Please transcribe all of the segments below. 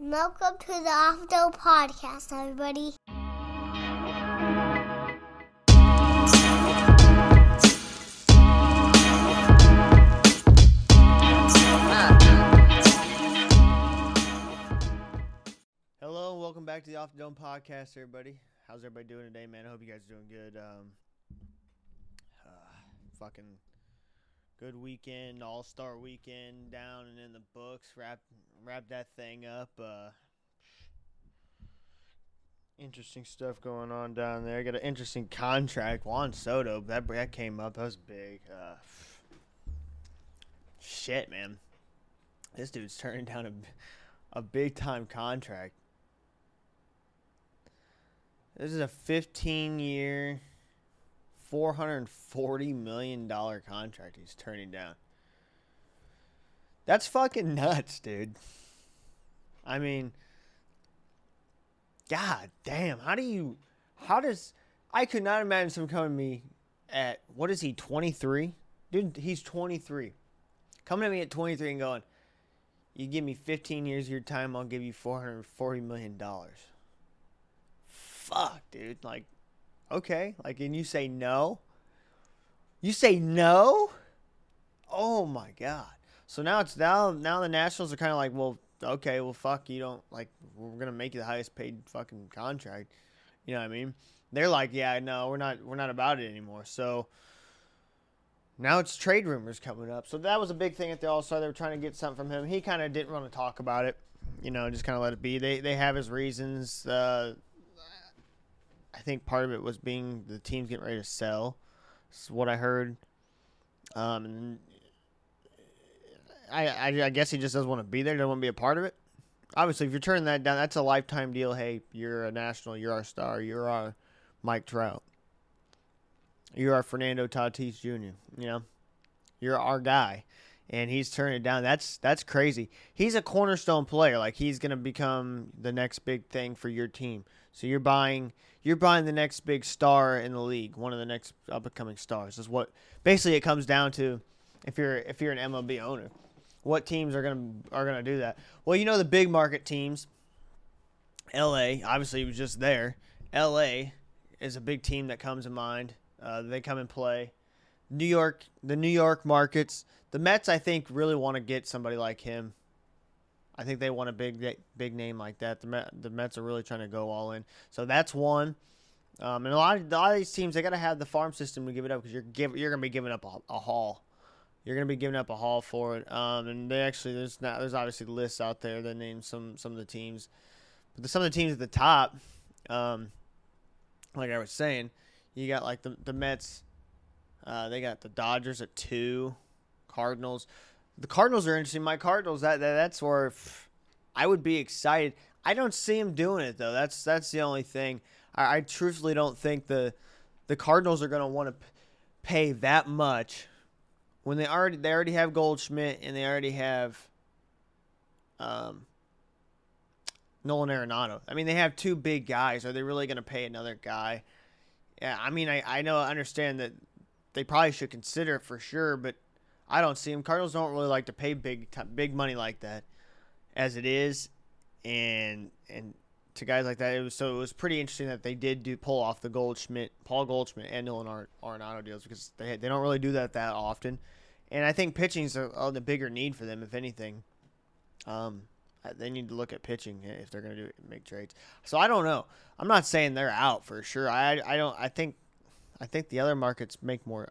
Welcome to the Off the Podcast, everybody. Hello, and welcome back to the Off the Dome podcast, everybody. How's everybody doing today, man? I hope you guys are doing good. Um, uh, fucking good weekend, All Star weekend down and in the books. Wrap wrap that thing up. Uh, interesting stuff going on down there. Got an interesting contract. Juan Soto, that that came up. That was big. Uh, shit, man. This dude's turning down a a big time contract. This is a 15 year, $440 million contract he's turning down. That's fucking nuts, dude. I mean, God damn. How do you, how does, I could not imagine someone coming to me at, what is he, 23? Dude, he's 23. Coming at me at 23 and going, you give me 15 years of your time, I'll give you 440 million dollars. Fuck, dude. Like, okay. Like, and you say no? You say no? Oh my god. So now it's now now the Nationals are kind of like, well, okay, well, fuck, you don't like we're gonna make you the highest paid fucking contract. You know what I mean? They're like, yeah, no, we're not we're not about it anymore. So now it's trade rumors coming up. So that was a big thing at the All Star. They were trying to get something from him. He kind of didn't want to talk about it. You know, just kind of let it be. They they have his reasons. Uh, I think part of it was being the team's getting ready to sell. Is what I heard. Um, and I, I I guess he just doesn't want to be there. Doesn't want to be a part of it. Obviously, if you're turning that down, that's a lifetime deal. Hey, you're a national. You're our star. You're our Mike Trout. You're our Fernando Tatis Jr. You know, you're our guy, and he's turning it down. That's that's crazy. He's a cornerstone player. Like he's gonna become the next big thing for your team. So you're buying you're buying the next big star in the league, one of the next up and coming stars. Is what basically it comes down to. If you're if you're an MLB owner, what teams are gonna are gonna do that? Well, you know the big market teams. L.A. obviously was just there. L.A. is a big team that comes to mind. Uh, they come and play. New York, the New York markets, the Mets, I think, really want to get somebody like him. I think they want a big, big name like that. The the Mets are really trying to go all in. So that's one. Um, and a lot, of, a lot of these teams, they got to have the farm system to give it up because you're give, you're gonna be giving up a, a haul. You're gonna be giving up a haul for it. Um, and they actually there's not there's obviously lists out there that name some some of the teams, but the, some of the teams at the top, um, like I was saying, you got like the the Mets. Uh, they got the Dodgers at two, Cardinals. The Cardinals are interesting. My Cardinals that, that that's where I would be excited. I don't see him doing it though. That's that's the only thing. I, I truthfully don't think the the Cardinals are going to want to p- pay that much when they already they already have Goldschmidt and they already have um Nolan Arenado. I mean, they have two big guys. Are they really going to pay another guy? Yeah, I mean, I, I know, I understand that they probably should consider it for sure, but I don't see them. Cardinals don't really like to pay big big money like that, as it is, and and to guys like that, it was so it was pretty interesting that they did do pull off the Goldschmidt, Paul Goldschmidt, and Nolan Arenado deals because they they don't really do that that often, and I think pitching's a, a the bigger need for them if anything. Um, they need to look at pitching if they're going to do make trades. So I don't know. I'm not saying they're out for sure. I I don't. I think I think the other markets make more.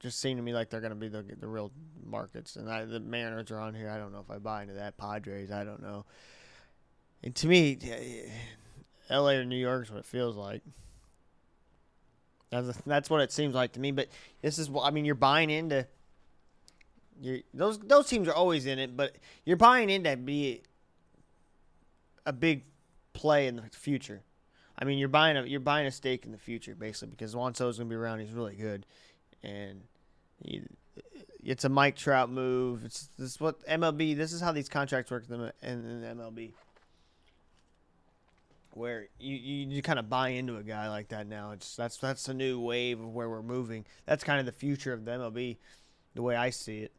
Just seem to me like they're going to be the the real markets. And I, the Mariners are on here. I don't know if I buy into that. Padres. I don't know. And to me, L.A. or New York is what it feels like. That's that's what it seems like to me. But this is I mean. You're buying into. You're, those those teams are always in it, but you're buying into be a big play in the future. I mean, you're buying a you're buying a stake in the future basically because Juan Soto's gonna be around. He's really good, and he, it's a Mike Trout move. It's this is what MLB. This is how these contracts work in the, in the MLB, where you, you, you kind of buy into a guy like that now. It's that's that's a new wave of where we're moving. That's kind of the future of the MLB, the way I see it.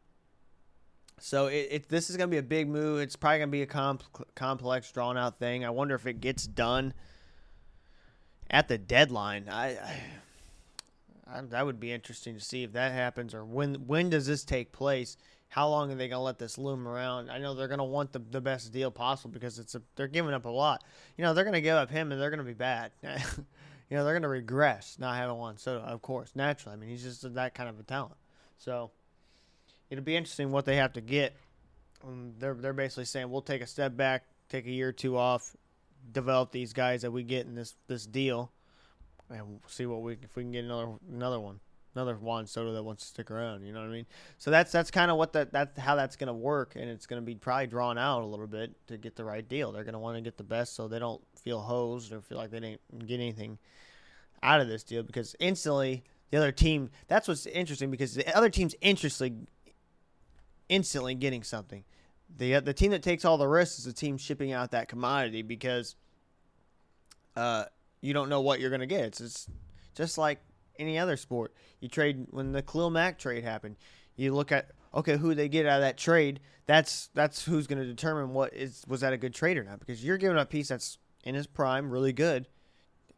So it, it this is gonna be a big move. It's probably gonna be a comp- complex, drawn out thing. I wonder if it gets done at the deadline. I, I, I that would be interesting to see if that happens or when when does this take place? How long are they gonna let this loom around? I know they're gonna want the, the best deal possible because it's a, they're giving up a lot. You know they're gonna give up him and they're gonna be bad. you know they're gonna regress not having Juan. So of course naturally, I mean he's just that kind of a talent. So it'll be interesting what they have to get. Um, they're they're basically saying we'll take a step back, take a year or two off, develop these guys that we get in this this deal, and we'll see what we if we can get another another one, another Juan Soto that wants to stick around. You know what I mean? So that's that's kind of what that that's how that's gonna work, and it's gonna be probably drawn out a little bit to get the right deal. They're gonna want to get the best, so they don't feel hosed or feel like they didn't get anything out of this deal because instantly the other team. That's what's interesting because the other team's instantly instantly getting something. The the team that takes all the risks is the team shipping out that commodity because uh, you don't know what you're going to get. It's just, just like any other sport. You trade when the Khalil Mack trade happened. You look at okay, who they get out of that trade. That's that's who's going to determine what is was that a good trade or not because you're giving up a piece that's in his prime, really good,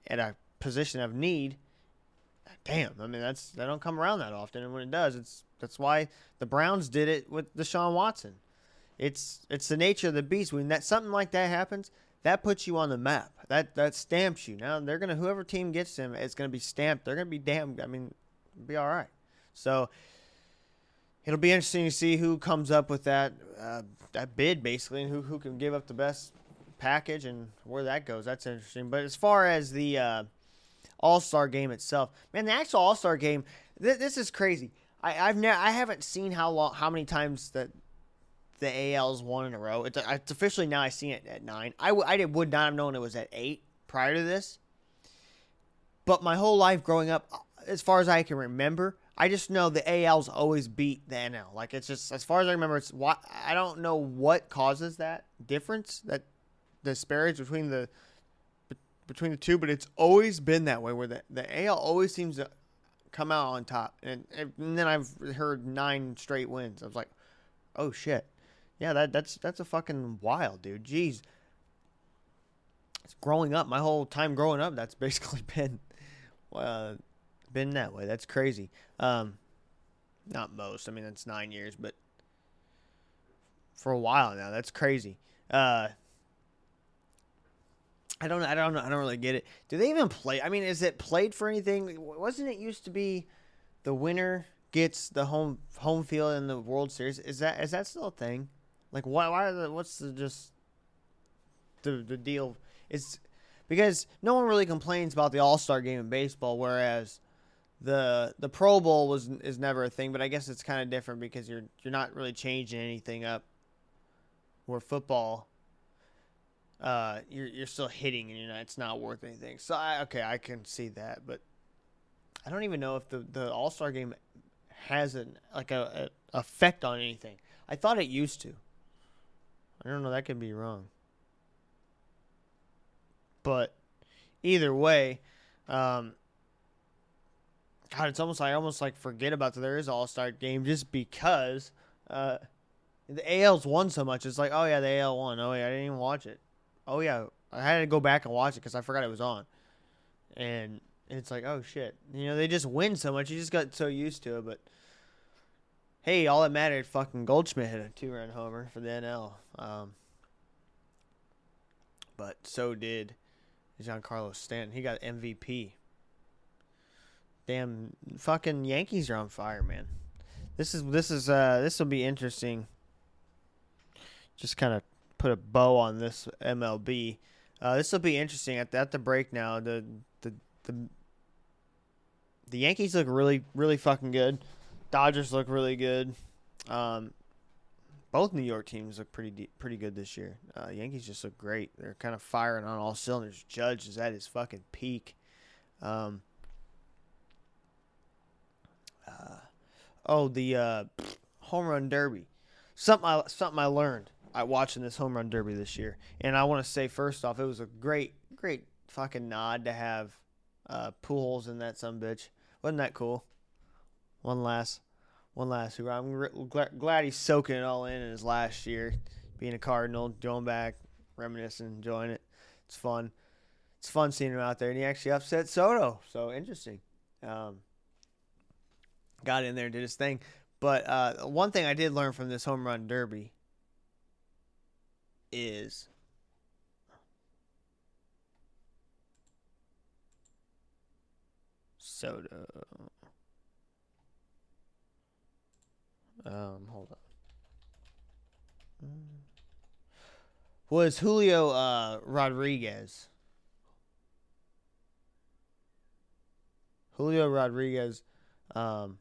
at a position of need. Damn, I mean that's that don't come around that often, and when it does, it's that's why the Browns did it with Deshaun Watson. It's it's the nature of the beast. When that something like that happens, that puts you on the map. That that stamps you. Now they're gonna whoever team gets them, it's gonna be stamped. They're gonna be damn. I mean, be all right. So it'll be interesting to see who comes up with that uh, that bid basically, and who who can give up the best package and where that goes. That's interesting. But as far as the uh, All Star game itself, man, the actual All Star game, th- this is crazy. I, I've never, I haven't seen how long, how many times that the AL's won in a row. It's, it's officially now. I see it at nine. I, w- I would not have known it was at eight prior to this. But my whole life growing up, as far as I can remember, I just know the AL's always beat the NL. Like it's just as far as I remember, it's why I don't know what causes that difference, that disparage between the between the two, but it's always been that way. Where the the AL always seems to come out on top. And, and then I've heard nine straight wins. I was like, oh shit, yeah, that that's that's a fucking wild, dude. Jeez. It's growing up, my whole time growing up, that's basically been, uh, been that way. That's crazy. Um, not most. I mean, that's nine years, but for a while now, that's crazy. Uh, I don't I don't know. I don't really get it. Do they even play? I mean, is it played for anything? Wasn't it used to be the winner gets the home home field in the World Series? Is that is that still a thing? Like why why the, what's the just the the deal? It's because no one really complains about the All Star game in baseball, whereas the the Pro Bowl was is never a thing. But I guess it's kind of different because you're you're not really changing anything up. Where football uh, you're you're still hitting and you're not, it's not worth anything. So I, okay, I can see that, but I don't even know if the the All Star game has an like a, a, effect on anything. I thought it used to. I don't know. That could be wrong. But either way, um, God, it's almost like I almost like forget about that there is All Star game just because uh, the AL's won so much. It's like, oh yeah, the AL won. Oh yeah, I didn't even watch it. Oh yeah, I had to go back and watch it because I forgot it was on. And it's like, oh shit, you know, they just win so much. You just got so used to it. But hey, all that mattered, fucking Goldschmidt hit a two-run homer for the NL. Um, but so did Giancarlo Stanton. He got MVP. Damn, fucking Yankees are on fire, man. This is this is uh this will be interesting. Just kind of put a bow on this MLB. Uh, this will be interesting at the, at the break now. The the the the Yankees look really really fucking good. Dodgers look really good. Um, both New York teams look pretty pretty good this year. Uh, Yankees just look great. They're kind of firing on all cylinders. Judge is at his fucking peak. Um, uh, oh, the uh, home run derby. Something I something I learned I watching this home run derby this year. And I want to say first off, it was a great, great fucking nod to have uh, Pujols in that some bitch. Wasn't that cool? One last, one last. I'm re- glad he's soaking it all in in his last year, being a Cardinal, going back, reminiscing, enjoying it. It's fun. It's fun seeing him out there, and he actually upset Soto. So interesting. Um, got in there, and did his thing. But uh, one thing I did learn from this home run derby is Soto. Um, hold on. Was Julio uh, Rodriguez? Julio Rodriguez, um,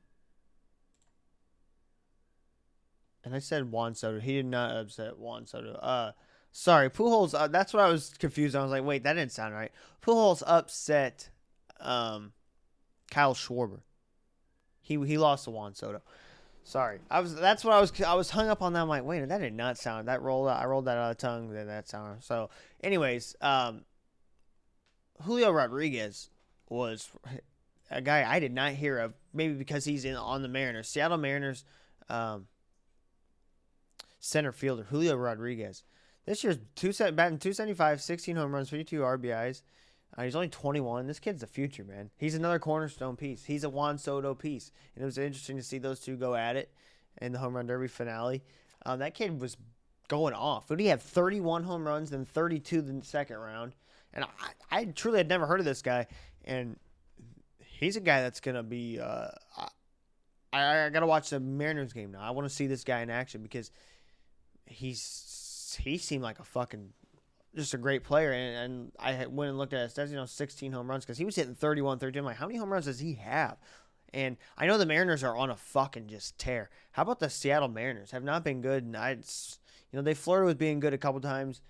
and I said Juan Soto. He did not upset Juan Soto. Uh, sorry, Pujols. Uh, that's what I was confused. I was like, wait, that didn't sound right. Pujols upset um, Kyle Schwarber. He he lost to Juan Soto. Sorry, I was. That's what I was. I was hung up on that. I'm like, wait, that did not sound. That rolled. I rolled that out of tongue. Then that sound. So, anyways, um, Julio Rodriguez was a guy I did not hear of. Maybe because he's in on the Mariners, Seattle Mariners, um, center fielder Julio Rodriguez. This year's two set batting 275, 16 home runs, 52 RBIs. Uh, he's only 21. This kid's the future, man. He's another cornerstone piece. He's a Juan Soto piece. And it was interesting to see those two go at it in the home run derby finale. Um, that kid was going off. But he had 31 home runs, then 32 in the second round. And I, I truly had never heard of this guy. And he's a guy that's going to be. Uh, I, I got to watch the Mariners game now. I want to see this guy in action because he's he seemed like a fucking just a great player. And, and I went and looked at his stats, you know, 16 home runs because he was hitting 31, 32. I'm like, how many home runs does he have? And I know the Mariners are on a fucking just tear. How about the Seattle Mariners? Have not been good. And I, you know, they flirted with being good a couple times,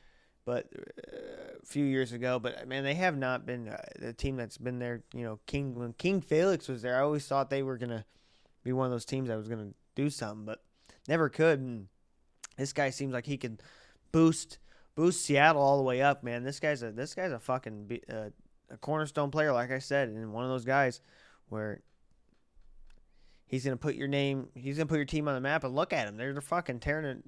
but uh, a few years ago. But man, they have not been uh, the team that's been there. You know, King when King Felix was there, I always thought they were gonna be one of those teams that was gonna do something, but never could. And this guy seems like he could boost boost Seattle all the way up, man. This guy's a this guy's a fucking uh, a cornerstone player, like I said, and one of those guys where he's gonna put your name, he's gonna put your team on the map. And look at him, they're, fucking tearing it,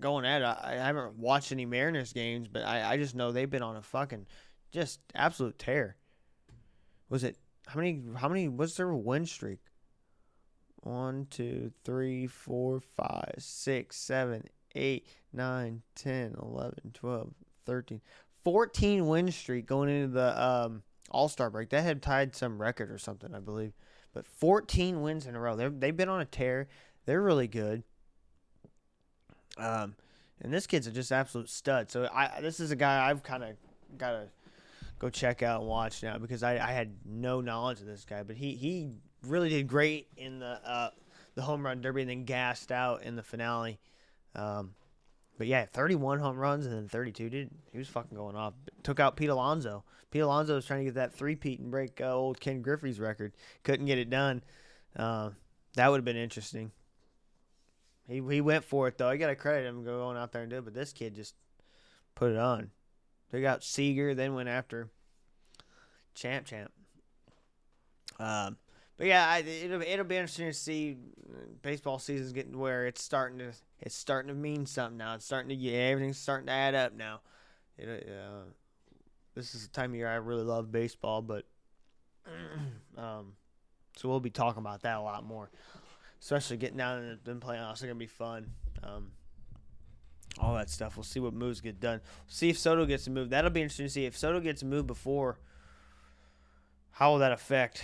going at it. I, I haven't watched any Mariners games, but I, I just know they've been on a fucking just absolute tear. Was it how many? How many? What's their win streak? One, two, three, four, five, six, seven, 8, 9, 10, 11, 12, 13, 14 win streak going into the um, All Star break. That had tied some record or something, I believe. But 14 wins in a row. They're, they've been on a tear. They're really good. Um, and this kid's a just absolute stud. So I this is a guy I've kind of got to go check out and watch now because I, I had no knowledge of this guy. But he, he really did great in the uh, the home run derby and then gassed out in the finale. Um, but yeah, 31 home runs and then 32. Dude, he was fucking going off. Took out Pete Alonso. Pete Alonso was trying to get that three-peat and break uh, old Ken Griffey's record. Couldn't get it done. Uh, that would have been interesting. He he went for it though. I gotta credit him going out there and do it. But this kid just put it on. Took out Seager, then went after Champ Champ. Um, but yeah, I, it'll it'll be interesting to see baseball season's getting where it's starting to it's starting to mean something now. It's starting to yeah, everything's starting to add up now. It, uh, this is the time of year I really love baseball, but um, so we'll be talking about that a lot more, especially getting down in the playoffs. Are gonna be fun. Um, all that stuff. We'll see what moves get done. see if Soto gets moved. That'll be interesting to see if Soto gets moved before. How will that affect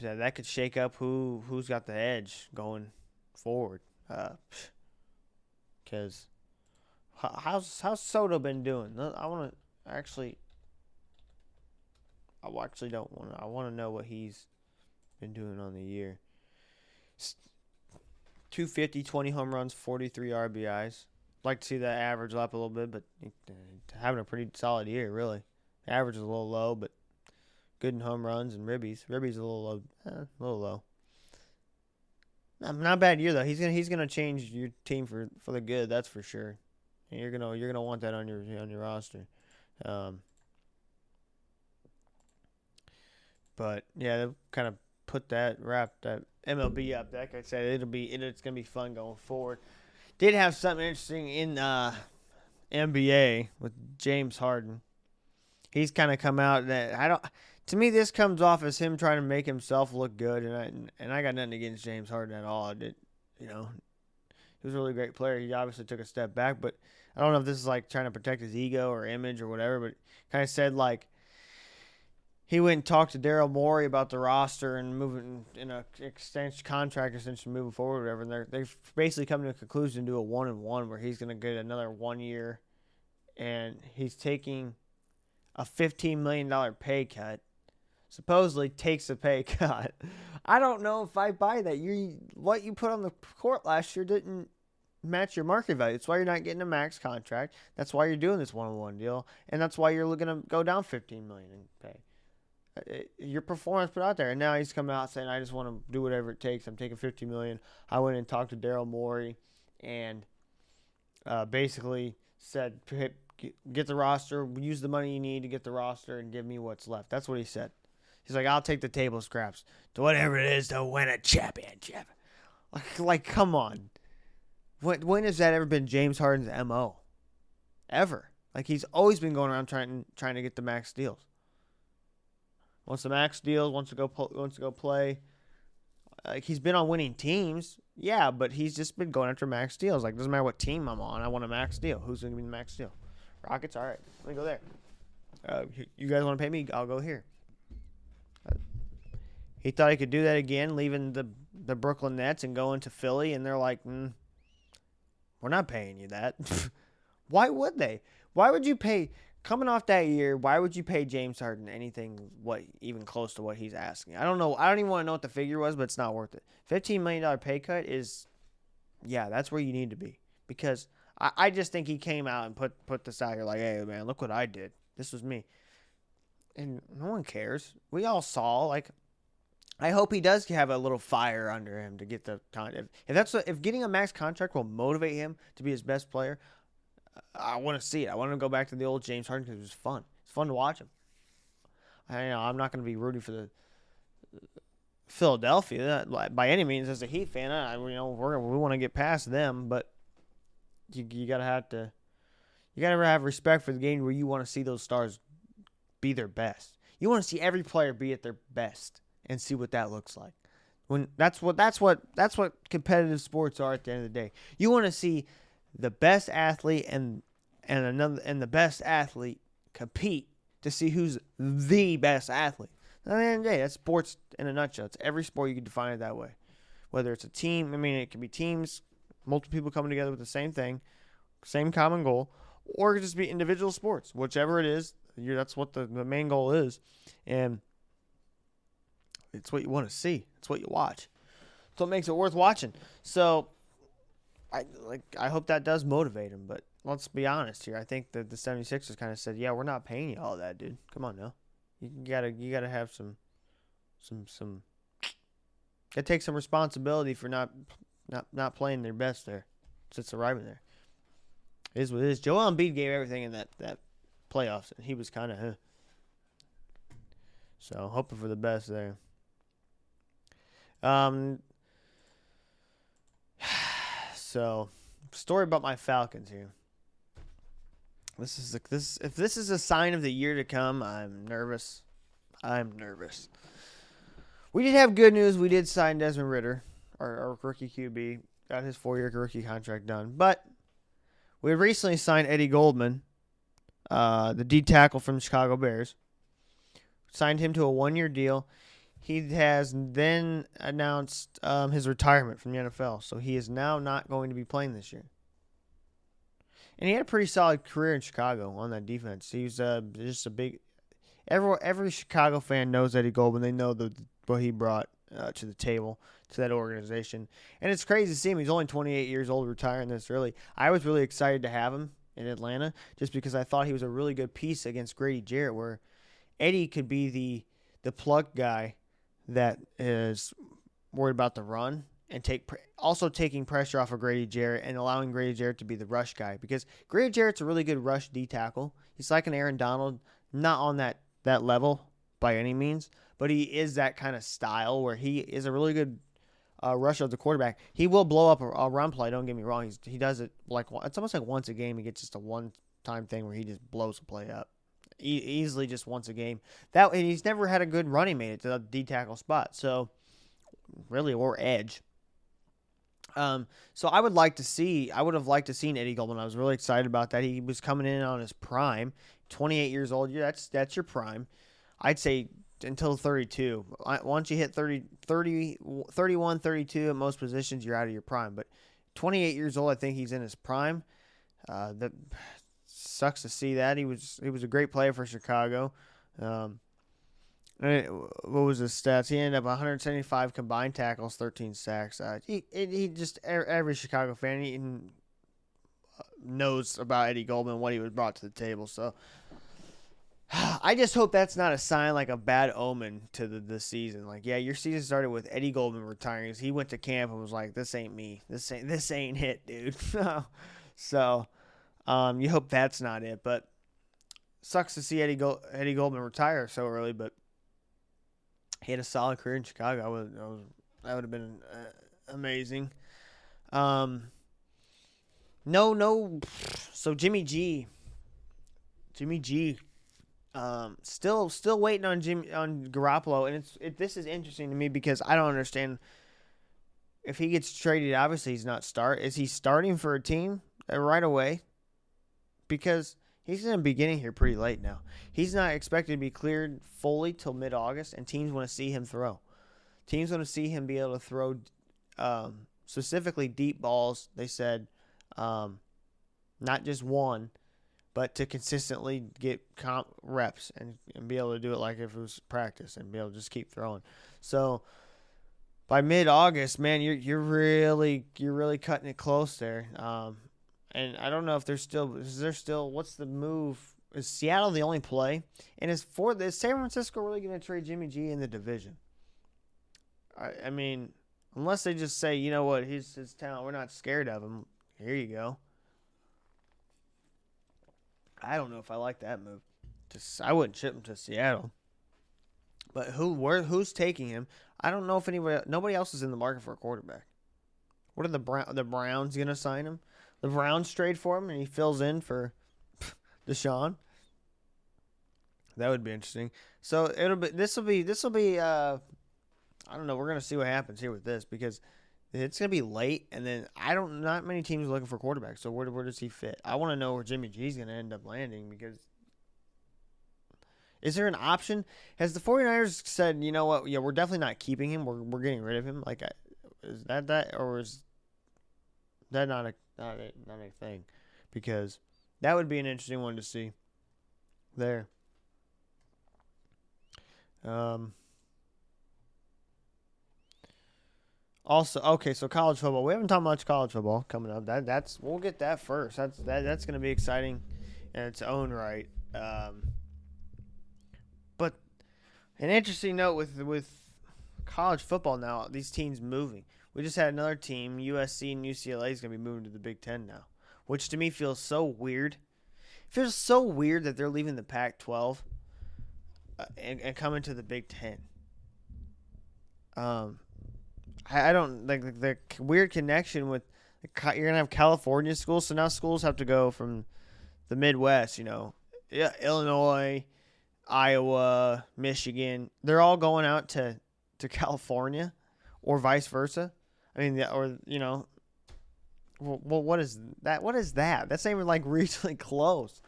that could shake up who who's got the edge going forward. Because uh, how's how's Soto been doing? I want to actually. I actually don't want to. I want to know what he's been doing on the year. 250, 20 home runs, 43 RBIs. Like to see that average up a little bit, but having a pretty solid year, really. The average is a little low, but good in home runs and ribbies. Ribbies a little low, eh, a little low. Not, not bad year though. He's gonna he's gonna change your team for, for the good. That's for sure. And you're gonna you're gonna want that on your on your roster. Um, but yeah, kind of put that wrap that MLB up. Like I said, it'll be it, it's gonna be fun going forward. Did have something interesting in uh, NBA with James Harden. He's kind of come out that I don't. To me, this comes off as him trying to make himself look good, and I and I got nothing against James Harden at all. Did, you know, he was a really great player. He obviously took a step back, but I don't know if this is like trying to protect his ego or image or whatever. But kind of said like he went and talked to Daryl Morey about the roster and moving in a extension contract extension moving forward, or whatever. And they're they've basically come to a conclusion to a one and one where he's going to get another one year, and he's taking a fifteen million dollar pay cut. Supposedly takes a pay cut. I don't know if I buy that. You what you put on the court last year didn't match your market value. That's why you're not getting a max contract. That's why you're doing this one on one deal, and that's why you're looking to go down fifteen million in pay your performance put out there. And now he's coming out saying, I just want to do whatever it takes. I'm taking 50 million. I went and talked to Daryl Morey and uh, basically said, get the roster, use the money you need to get the roster, and give me what's left. That's what he said. He's like, I'll take the table scraps to whatever it is to win a championship. Like, like come on. When, when has that ever been James Harden's MO? Ever. Like, he's always been going around trying, trying to get the max deals wants the max deals, wants to go wants to go play. Like he's been on winning teams, yeah, but he's just been going after max deals. Like doesn't matter what team I'm on, I want a max deal. Who's gonna be the max deal? Rockets, all right, let me go there. Uh, you guys want to pay me? I'll go here. He thought he could do that again, leaving the the Brooklyn Nets and going to Philly, and they're like, mm, "We're not paying you that." Why would they? Why would you pay? coming off that year, why would you pay James Harden anything what even close to what he's asking? I don't know. I don't even want to know what the figure was, but it's not worth it. Fifteen million dollar pay cut is, yeah, that's where you need to be because I, I just think he came out and put put this out here like, hey man, look what I did. This was me, and no one cares. We all saw like. I hope he does have a little fire under him to get the con. If, if that's what, if getting a max contract will motivate him to be his best player, I want to see it. I want to go back to the old James Harden because it was fun. It's fun to watch him. I you know I'm not going to be rooting for the Philadelphia by any means as a Heat fan. I you know we're, we want to get past them, but you you gotta have to you gotta have respect for the game where you want to see those stars be their best. You want to see every player be at their best and see what that looks like. When that's what that's what that's what competitive sports are at the end of the day. You want to see the best athlete and and another and the best athlete compete to see who's the best athlete. At the end of the day, that's sports in a nutshell. It's every sport you can define it that way. Whether it's a team, I mean, it can be teams, multiple people coming together with the same thing, same common goal, or it could just be individual sports. Whichever it is, that's what the, the main goal is. And it's what you want to see. It's what you watch. That's what makes it worth watching. So I like I hope that does motivate him, but let's be honest here. I think that the 76ers kind of said, "Yeah, we're not paying you all that, dude. Come on now. You got to you got to have some some some it takes some responsibility for not not not playing their best there since arriving there. It is what it is. Joel Embiid gave everything in that that playoffs, and he was kind of huh. So hoping for the best there. Um, so, story about my Falcons here. This is this if this is a sign of the year to come, I'm nervous. I'm nervous. We did have good news. We did sign Desmond Ridder, our, our rookie QB, got his four-year rookie contract done. But we recently signed Eddie Goldman, uh, the D tackle from Chicago Bears. Signed him to a one-year deal. He has then announced um, his retirement from the NFL, so he is now not going to be playing this year. And he had a pretty solid career in Chicago on that defense. He's uh, just a big. Every every Chicago fan knows Eddie Goldman. They know the what he brought uh, to the table to that organization, and it's crazy to see him. He's only 28 years old, retiring this early. I was really excited to have him in Atlanta just because I thought he was a really good piece against Grady Jarrett, where Eddie could be the the plug guy that is worried about the run and take also taking pressure off of Grady Jarrett and allowing Grady Jarrett to be the rush guy because Grady Jarrett's a really good rush D tackle. He's like an Aaron Donald, not on that that level, by any means, but he is that kind of style where he is a really good uh, rusher of the quarterback. He will blow up a, a run play. Don't get me wrong. He's, he does it like it's almost like once a game. He gets just a one time thing where he just blows a play up. E- easily just once a game. That and he's never had a good running mate at the D tackle spot. So really, or edge. Um, so I would like to see. I would have liked to seen Eddie Goldman. I was really excited about that. He was coming in on his prime, 28 years old. Yeah, that's that's your prime. I'd say until 32. Once you hit 30, 30, 31, 32 at most positions, you're out of your prime. But 28 years old, I think he's in his prime. Uh, that sucks to see that. He was he was a great player for Chicago. Um, what was his stats? He ended up 175 combined tackles, 13 sacks. Uh, he he just every Chicago fan he knows about Eddie Goldman, what he was brought to the table. So I just hope that's not a sign like a bad omen to the, the season. Like, yeah, your season started with Eddie Goldman retiring. He went to camp and was like, "This ain't me. This ain't this ain't it, dude." so, um, you hope that's not it. But sucks to see Eddie Eddie Goldman retire so early. But he had a solid career in Chicago. I would, I was, that would have been uh, amazing. Um, no, no. So Jimmy G, Jimmy G, um, still, still waiting on Jimmy on Garoppolo, and it's it, this is interesting to me because I don't understand if he gets traded. Obviously, he's not start. Is he starting for a team uh, right away? Because He's in the beginning here pretty late now. He's not expected to be cleared fully till mid August, and teams want to see him throw. Teams want to see him be able to throw um, specifically deep balls. They said um, not just one, but to consistently get comp reps and, and be able to do it like if it was practice and be able to just keep throwing. So by mid August, man, you're you're really you're really cutting it close there. Um, and I don't know if there's still is there still what's the move? Is Seattle the only play? And is for is San Francisco really going to trade Jimmy G in the division? I, I mean, unless they just say, you know what, he's his talent, we're not scared of him. Here you go. I don't know if I like that move. Just I wouldn't ship him to Seattle. But who where who's taking him? I don't know if anybody nobody else is in the market for a quarterback. What are the Brown the Browns gonna sign him? The Browns trade for him and he fills in for Deshaun. That would be interesting. So it'll be this will be this will be uh I don't know, we're gonna see what happens here with this because it's gonna be late and then I don't not many teams are looking for quarterbacks, so where where does he fit? I wanna know where Jimmy G's gonna end up landing because is there an option? Has the 49ers said, you know what, yeah, we're definitely not keeping him, we're we're getting rid of him? Like is that that or is that not a not a, not a thing, because that would be an interesting one to see. There. Um. Also, okay, so college football. We haven't talked much college football coming up. That that's we'll get that first. That's that that's going to be exciting in its own right. Um, but an interesting note with with college football now, these teams moving. We just had another team, USC and UCLA, is going to be moving to the Big Ten now, which to me feels so weird. It feels so weird that they're leaving the Pac 12 uh, and, and coming to the Big Ten. Um, I, I don't like the, the weird connection with you're going to have California schools, so now schools have to go from the Midwest, you know, Illinois, Iowa, Michigan. They're all going out to, to California or vice versa. I mean, or you know, well, what is that? What is that? That's not even like regionally close.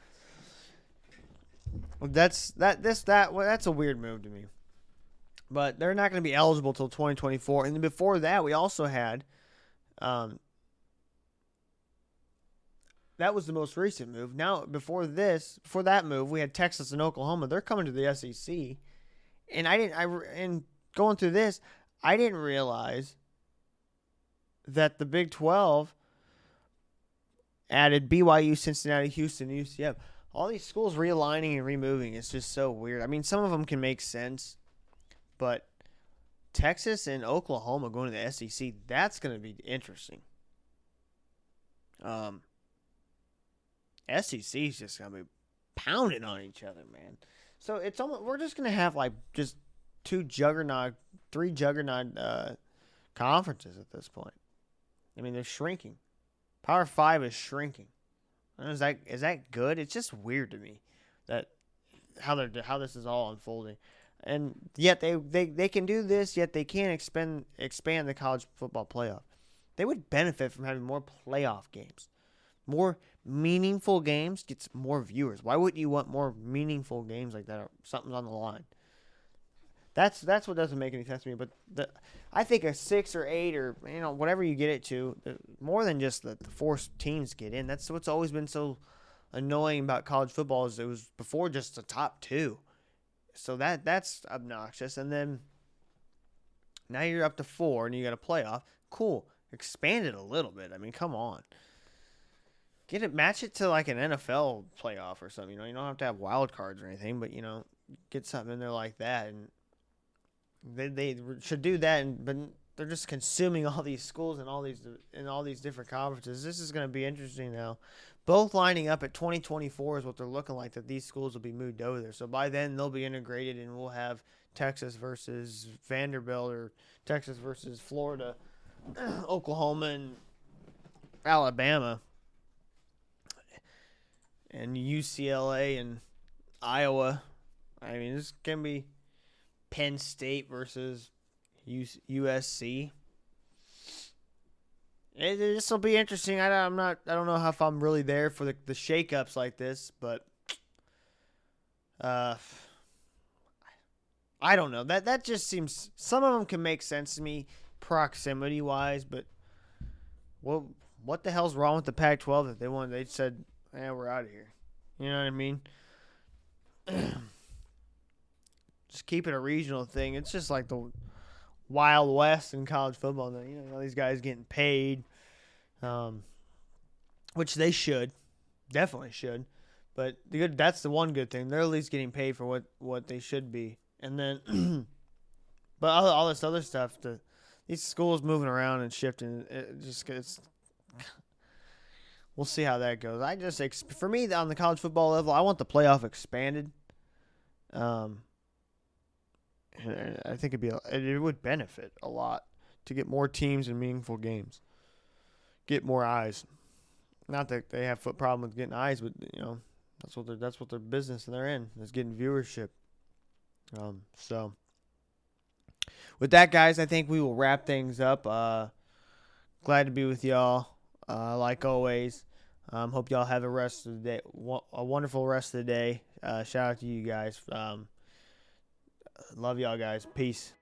That's that this that well, that's a weird move to me. But they're not going to be eligible till 2024. And then before that, we also had, um, that was the most recent move. Now, before this, before that move, we had Texas and Oklahoma. They're coming to the SEC, and I didn't. I and going through this, I didn't realize that the Big 12 added BYU, Cincinnati, Houston, UCF. All these schools realigning and removing is just so weird. I mean, some of them can make sense, but Texas and Oklahoma going to the SEC, that's going to be interesting. Um, SEC is just going to be pounding on each other, man. So it's almost we're just gonna have like just two juggernaut, three juggernaut uh, conferences at this point. I mean, they're shrinking. Power Five is shrinking. Is that is that good? It's just weird to me that how they're how this is all unfolding, and yet they they, they can do this, yet they can't expand expand the college football playoff. They would benefit from having more playoff games, more meaningful games gets more viewers. Why wouldn't you want more meaningful games like that? or Something's on the line. That's that's what doesn't make any sense to me. But the, I think a six or eight or you know whatever you get it to, more than just the, the four teams get in. That's what's always been so annoying about college football is it was before just the top two. So that that's obnoxious. And then now you're up to four and you got a playoff. Cool. Expand it a little bit. I mean, come on. Get it match it to like an NFL playoff or something. You know, you don't have to have wild cards or anything, but you know, get something in there like that and they they should do that, and but they're just consuming all these schools and all these in all these different conferences. This is going to be interesting now. Both lining up at 2024 is what they're looking like. That these schools will be moved over there. So by then they'll be integrated, and we'll have Texas versus Vanderbilt or Texas versus Florida, Oklahoma and Alabama, and UCLA and Iowa. I mean, this can be Penn State versus USC. This will be interesting. I, am not. I don't know if I'm really there for the the shakeups like this, but uh, I don't know. That that just seems. Some of them can make sense to me proximity wise, but what what the hell's wrong with the Pac-12 that they wanted? They said, "Yeah, we're out of here." You know what I mean? just keep it a regional thing. It's just like the wild west in college football. You know, all these guys getting paid, um, which they should, definitely should. But the good that's the one good thing. They're at least getting paid for what what they should be. And then, but all, all this other stuff, the these schools moving around and shifting, it just gets. We'll see how that goes. I just for me on the college football level, I want the playoff expanded. Um, I think it'd be it would benefit a lot to get more teams and meaningful games, get more eyes. Not that they have a problem with getting eyes, but you know that's what they're that's what their business and they're in is getting viewership. Um, so with that, guys, I think we will wrap things up. Uh, glad to be with y'all, uh, like always. Um, hope y'all have a rest of the day, a wonderful rest of the day. Uh, shout out to you guys. Um, Love y'all guys. Peace.